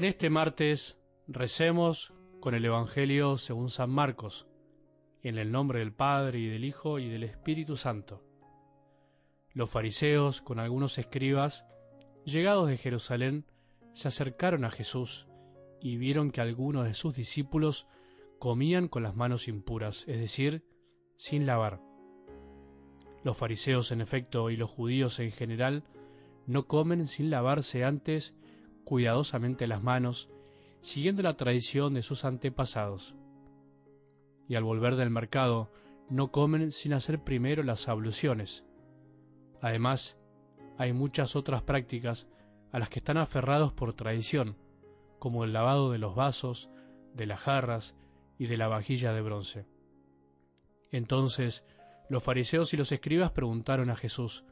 En este martes recemos con el Evangelio según San Marcos, en el nombre del Padre y del Hijo y del Espíritu Santo. Los fariseos, con algunos escribas, llegados de Jerusalén, se acercaron a Jesús y vieron que algunos de sus discípulos comían con las manos impuras, es decir, sin lavar. Los fariseos, en efecto, y los judíos en general, no comen sin lavarse antes cuidadosamente las manos, siguiendo la tradición de sus antepasados. Y al volver del mercado, no comen sin hacer primero las abluciones. Además, hay muchas otras prácticas a las que están aferrados por tradición, como el lavado de los vasos, de las jarras y de la vajilla de bronce. Entonces, los fariseos y los escribas preguntaron a Jesús,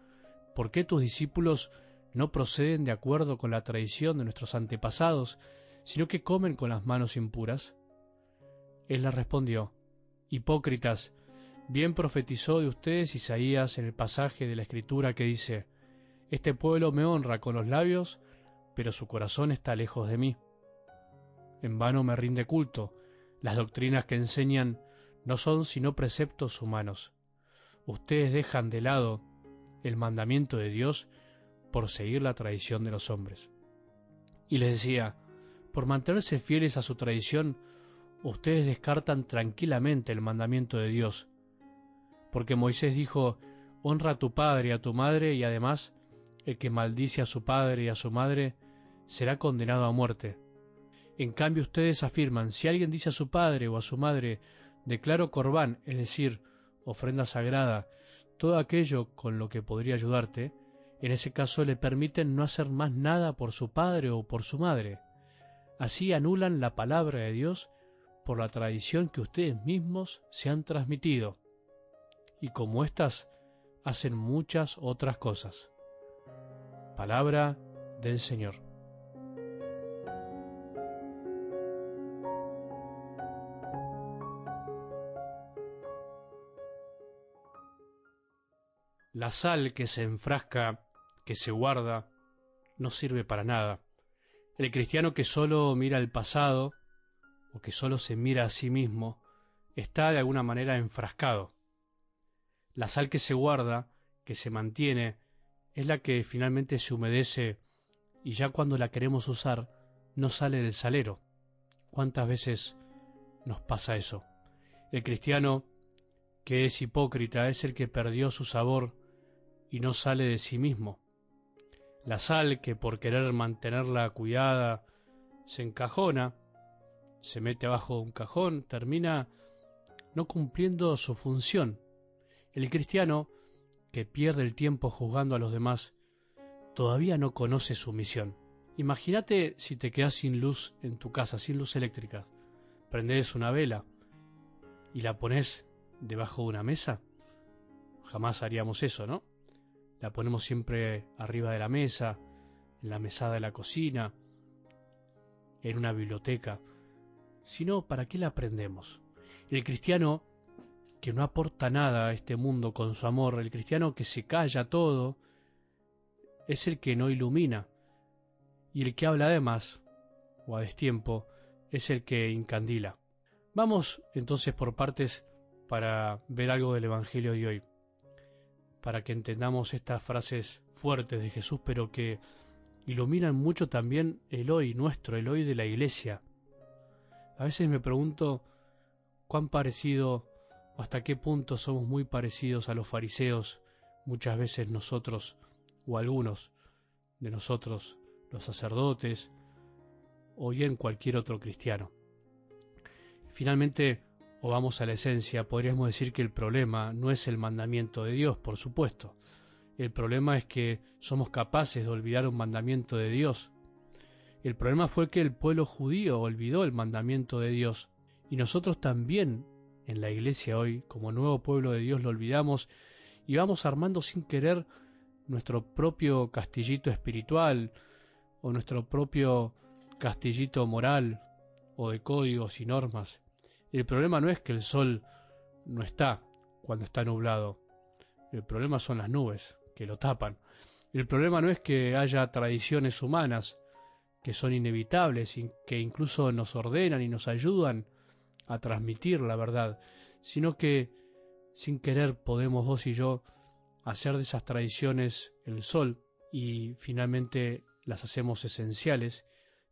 ¿por qué tus discípulos no proceden de acuerdo con la tradición de nuestros antepasados, sino que comen con las manos impuras? Él les respondió, Hipócritas, bien profetizó de ustedes Isaías en el pasaje de la Escritura que dice, Este pueblo me honra con los labios, pero su corazón está lejos de mí. En vano me rinde culto, las doctrinas que enseñan no son sino preceptos humanos. Ustedes dejan de lado el mandamiento de Dios por seguir la tradición de los hombres. Y les decía, por mantenerse fieles a su tradición, ustedes descartan tranquilamente el mandamiento de Dios, porque Moisés dijo, honra a tu padre y a tu madre, y además, el que maldice a su padre y a su madre, será condenado a muerte. En cambio ustedes afirman, si alguien dice a su padre o a su madre, declaro corbán, es decir, ofrenda sagrada, todo aquello con lo que podría ayudarte, en ese caso le permiten no hacer más nada por su padre o por su madre. Así anulan la palabra de Dios por la tradición que ustedes mismos se han transmitido. Y como éstas, hacen muchas otras cosas. Palabra del Señor. La sal que se enfrasca que se guarda no sirve para nada. El cristiano que solo mira el pasado o que solo se mira a sí mismo está de alguna manera enfrascado. La sal que se guarda, que se mantiene, es la que finalmente se humedece y ya cuando la queremos usar no sale del salero. ¿Cuántas veces nos pasa eso? El cristiano que es hipócrita es el que perdió su sabor y no sale de sí mismo. La sal que por querer mantenerla cuidada se encajona, se mete abajo de un cajón, termina no cumpliendo su función. El cristiano, que pierde el tiempo juzgando a los demás, todavía no conoce su misión. Imagínate si te quedas sin luz en tu casa, sin luz eléctrica. Prendes una vela y la pones debajo de una mesa. Jamás haríamos eso, ¿no? La ponemos siempre arriba de la mesa, en la mesada de la cocina, en una biblioteca. Si no, ¿para qué la aprendemos? El cristiano que no aporta nada a este mundo con su amor, el cristiano que se calla todo, es el que no ilumina. Y el que habla además, o a destiempo, es el que incandila. Vamos entonces por partes para ver algo del Evangelio de hoy para que entendamos estas frases fuertes de Jesús, pero que iluminan mucho también el hoy nuestro, el hoy de la iglesia. A veces me pregunto cuán parecido o hasta qué punto somos muy parecidos a los fariseos, muchas veces nosotros o algunos de nosotros, los sacerdotes, o bien cualquier otro cristiano. Finalmente, o vamos a la esencia, podríamos decir que el problema no es el mandamiento de Dios, por supuesto. El problema es que somos capaces de olvidar un mandamiento de Dios. El problema fue que el pueblo judío olvidó el mandamiento de Dios y nosotros también en la iglesia hoy, como nuevo pueblo de Dios, lo olvidamos y vamos armando sin querer nuestro propio castillito espiritual o nuestro propio castillito moral o de códigos y normas el problema no es que el sol no está cuando está nublado. El problema son las nubes que lo tapan. El problema no es que haya tradiciones humanas que son inevitables y que incluso nos ordenan y nos ayudan a transmitir la verdad, sino que sin querer podemos vos y yo hacer de esas tradiciones el sol y finalmente las hacemos esenciales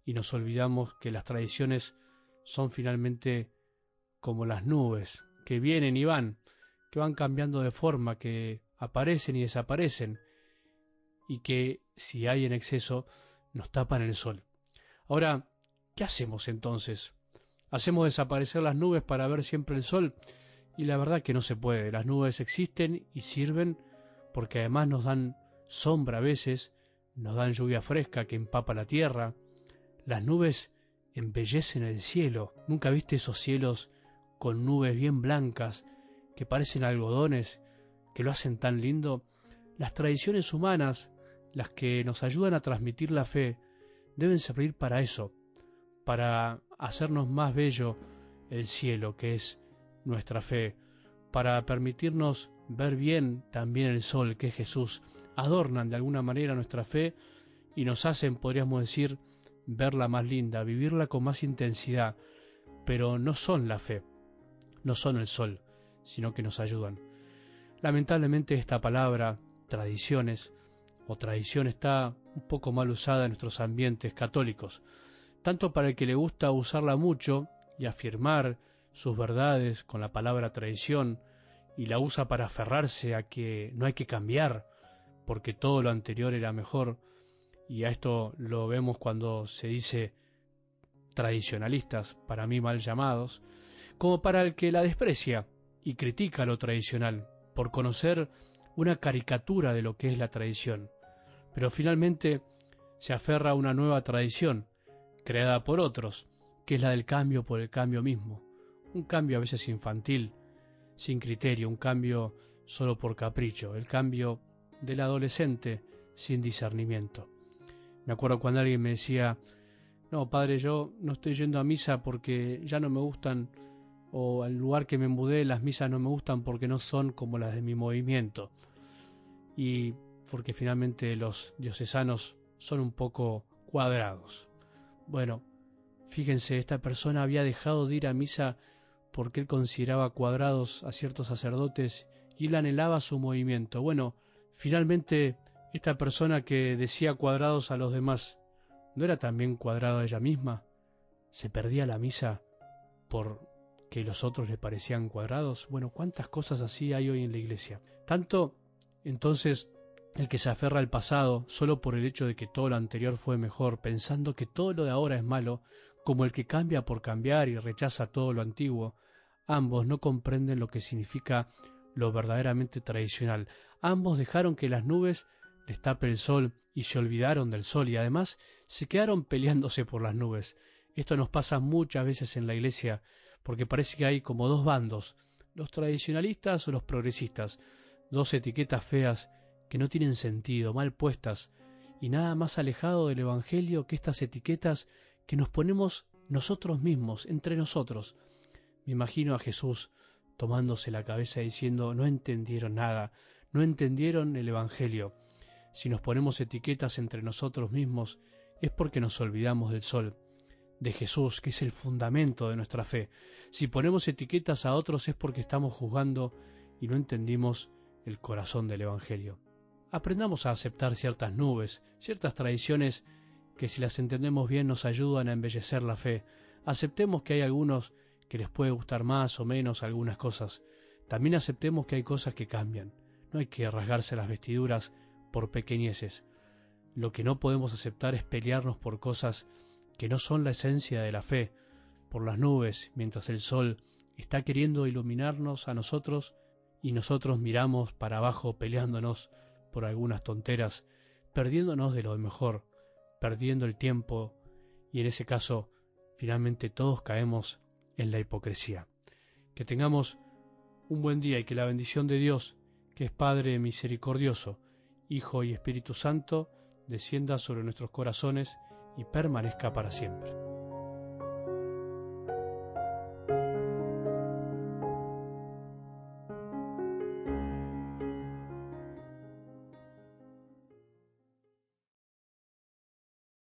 y nos olvidamos que las tradiciones son finalmente como las nubes, que vienen y van, que van cambiando de forma, que aparecen y desaparecen, y que si hay en exceso nos tapan el sol. Ahora, ¿qué hacemos entonces? ¿Hacemos desaparecer las nubes para ver siempre el sol? Y la verdad que no se puede. Las nubes existen y sirven porque además nos dan sombra a veces, nos dan lluvia fresca que empapa la tierra. Las nubes embellecen el cielo. ¿Nunca viste esos cielos con nubes bien blancas que parecen algodones, que lo hacen tan lindo? Las tradiciones humanas, las que nos ayudan a transmitir la fe, deben servir para eso, para hacernos más bello el cielo, que es nuestra fe, para permitirnos ver bien también el sol, que es Jesús, adornan de alguna manera nuestra fe y nos hacen, podríamos decir, verla más linda, vivirla con más intensidad, pero no son la fe, no son el sol, sino que nos ayudan. Lamentablemente esta palabra, tradiciones, o tradición está un poco mal usada en nuestros ambientes católicos, tanto para el que le gusta usarla mucho y afirmar sus verdades con la palabra tradición, y la usa para aferrarse a que no hay que cambiar, porque todo lo anterior era mejor, y a esto lo vemos cuando se dice tradicionalistas, para mí mal llamados, como para el que la desprecia y critica lo tradicional, por conocer una caricatura de lo que es la tradición, pero finalmente se aferra a una nueva tradición, creada por otros, que es la del cambio por el cambio mismo, un cambio a veces infantil, sin criterio, un cambio solo por capricho, el cambio del adolescente sin discernimiento. Me acuerdo cuando alguien me decía, no, padre, yo no estoy yendo a misa porque ya no me gustan, o al lugar que me mudé, las misas no me gustan porque no son como las de mi movimiento. Y porque finalmente los diocesanos son un poco cuadrados. Bueno, fíjense, esta persona había dejado de ir a misa porque él consideraba cuadrados a ciertos sacerdotes y él anhelaba su movimiento. Bueno, finalmente esta persona que decía cuadrados a los demás, ¿no era también cuadrada ella misma? ¿Se perdía la misa por que los otros le parecían cuadrados? Bueno, ¿cuántas cosas así hay hoy en la iglesia? Tanto entonces el que se aferra al pasado solo por el hecho de que todo lo anterior fue mejor, pensando que todo lo de ahora es malo, como el que cambia por cambiar y rechaza todo lo antiguo, ambos no comprenden lo que significa lo verdaderamente tradicional. Ambos dejaron que las nubes les tape el sol y se olvidaron del sol y además se quedaron peleándose por las nubes. Esto nos pasa muchas veces en la iglesia porque parece que hay como dos bandos, los tradicionalistas o los progresistas, dos etiquetas feas que no tienen sentido, mal puestas, y nada más alejado del Evangelio que estas etiquetas que nos ponemos nosotros mismos, entre nosotros. Me imagino a Jesús tomándose la cabeza diciendo, no entendieron nada, no entendieron el Evangelio. Si nos ponemos etiquetas entre nosotros mismos es porque nos olvidamos del sol, de Jesús, que es el fundamento de nuestra fe. Si ponemos etiquetas a otros es porque estamos juzgando y no entendimos el corazón del Evangelio. Aprendamos a aceptar ciertas nubes, ciertas tradiciones que si las entendemos bien nos ayudan a embellecer la fe. Aceptemos que hay algunos que les puede gustar más o menos algunas cosas. También aceptemos que hay cosas que cambian. No hay que rasgarse las vestiduras por pequeñeces. Lo que no podemos aceptar es pelearnos por cosas que no son la esencia de la fe, por las nubes, mientras el sol está queriendo iluminarnos a nosotros y nosotros miramos para abajo peleándonos por algunas tonteras, perdiéndonos de lo mejor, perdiendo el tiempo y en ese caso finalmente todos caemos en la hipocresía. Que tengamos un buen día y que la bendición de Dios, que es Padre misericordioso, Hijo y Espíritu Santo, descienda sobre nuestros corazones y permanezca para siempre.